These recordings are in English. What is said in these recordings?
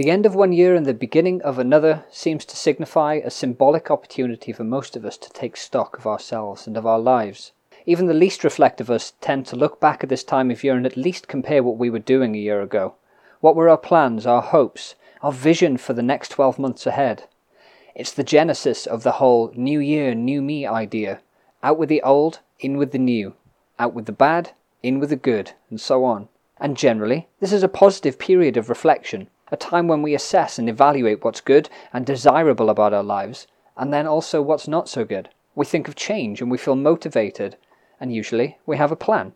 The end of one year and the beginning of another seems to signify a symbolic opportunity for most of us to take stock of ourselves and of our lives. Even the least reflective of us tend to look back at this time of year and at least compare what we were doing a year ago. What were our plans, our hopes, our vision for the next 12 months ahead? It's the genesis of the whole new year, new me idea. Out with the old, in with the new. Out with the bad, in with the good, and so on. And generally, this is a positive period of reflection a time when we assess and evaluate what's good and desirable about our lives, and then also what's not so good. We think of change and we feel motivated, and usually we have a plan.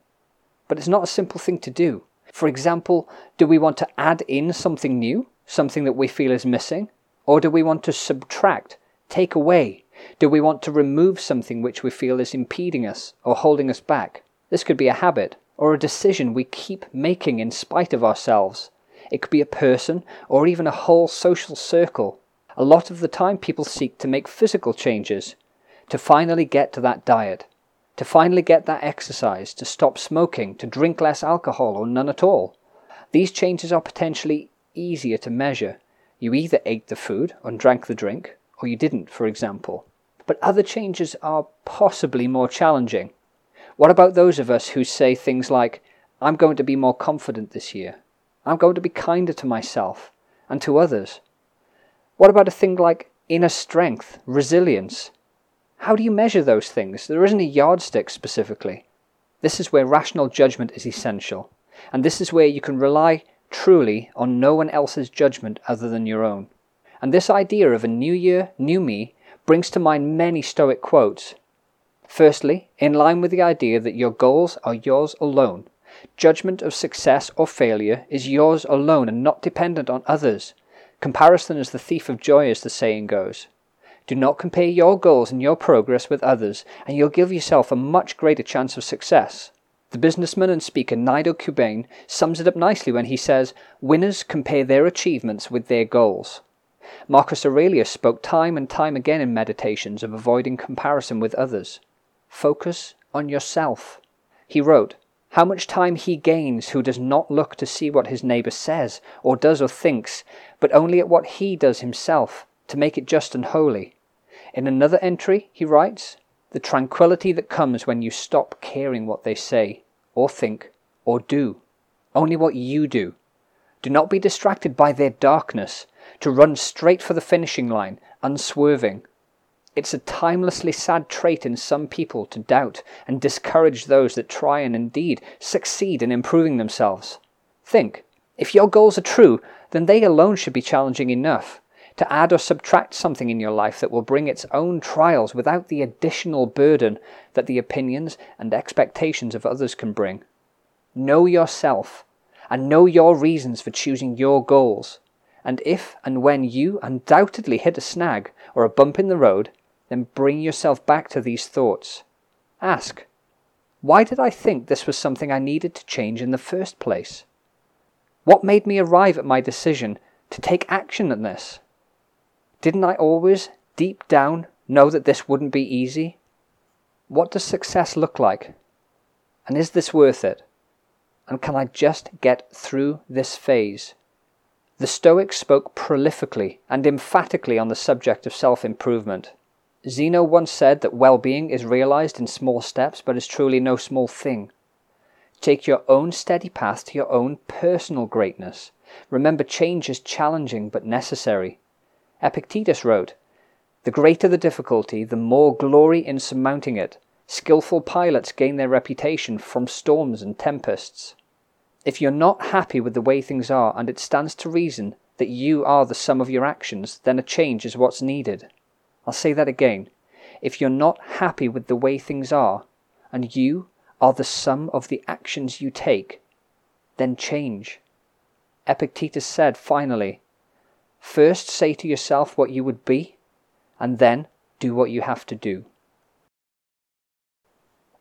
But it's not a simple thing to do. For example, do we want to add in something new, something that we feel is missing? Or do we want to subtract, take away? Do we want to remove something which we feel is impeding us or holding us back? This could be a habit or a decision we keep making in spite of ourselves it could be a person or even a whole social circle. A lot of the time, people seek to make physical changes, to finally get to that diet, to finally get that exercise, to stop smoking, to drink less alcohol or none at all. These changes are potentially easier to measure. You either ate the food and drank the drink, or you didn't, for example. But other changes are possibly more challenging. What about those of us who say things like, I'm going to be more confident this year? I'm going to be kinder to myself and to others. What about a thing like inner strength, resilience? How do you measure those things? There isn't a yardstick specifically. This is where rational judgment is essential, and this is where you can rely truly on no one else's judgment other than your own. And this idea of a new year, new me brings to mind many Stoic quotes. Firstly, in line with the idea that your goals are yours alone, Judgment of success or failure is yours alone and not dependent on others. Comparison is the thief of joy, as the saying goes. Do not compare your goals and your progress with others, and you'll give yourself a much greater chance of success. The businessman and speaker Nido Qubein sums it up nicely when he says, Winners compare their achievements with their goals. Marcus Aurelius spoke time and time again in meditations of avoiding comparison with others. Focus on yourself. He wrote, how much time he gains who does not look to see what his neighbour says, or does or thinks, but only at what he does himself, to make it just and holy. In another entry, he writes, The tranquillity that comes when you stop caring what they say, or think, or do. Only what you do. Do not be distracted by their darkness, to run straight for the finishing line, unswerving, it's a timelessly sad trait in some people to doubt and discourage those that try and indeed succeed in improving themselves. Think, if your goals are true, then they alone should be challenging enough. To add or subtract something in your life that will bring its own trials without the additional burden that the opinions and expectations of others can bring. Know yourself and know your reasons for choosing your goals. And if and when you undoubtedly hit a snag or a bump in the road, then bring yourself back to these thoughts. Ask, why did I think this was something I needed to change in the first place? What made me arrive at my decision to take action on this? Didn't I always, deep down, know that this wouldn't be easy? What does success look like? And is this worth it? And can I just get through this phase? The Stoics spoke prolifically and emphatically on the subject of self improvement. Zeno once said that well being is realized in small steps, but is truly no small thing. Take your own steady path to your own personal greatness. Remember, change is challenging but necessary. Epictetus wrote, The greater the difficulty, the more glory in surmounting it. Skilful pilots gain their reputation from storms and tempests. If you're not happy with the way things are, and it stands to reason that you are the sum of your actions, then a change is what's needed. I'll say that again. If you're not happy with the way things are, and you are the sum of the actions you take, then change. Epictetus said, finally, first say to yourself what you would be, and then do what you have to do.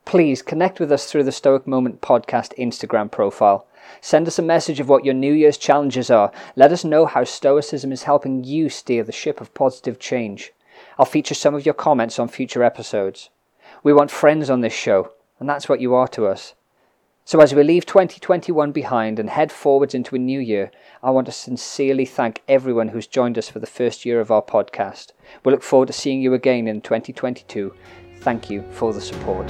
Please connect with us through the Stoic Moment podcast Instagram profile. Send us a message of what your New Year's challenges are. Let us know how Stoicism is helping you steer the ship of positive change. I'll feature some of your comments on future episodes. We want friends on this show, and that's what you are to us. So, as we leave 2021 behind and head forwards into a new year, I want to sincerely thank everyone who's joined us for the first year of our podcast. We look forward to seeing you again in 2022. Thank you for the support.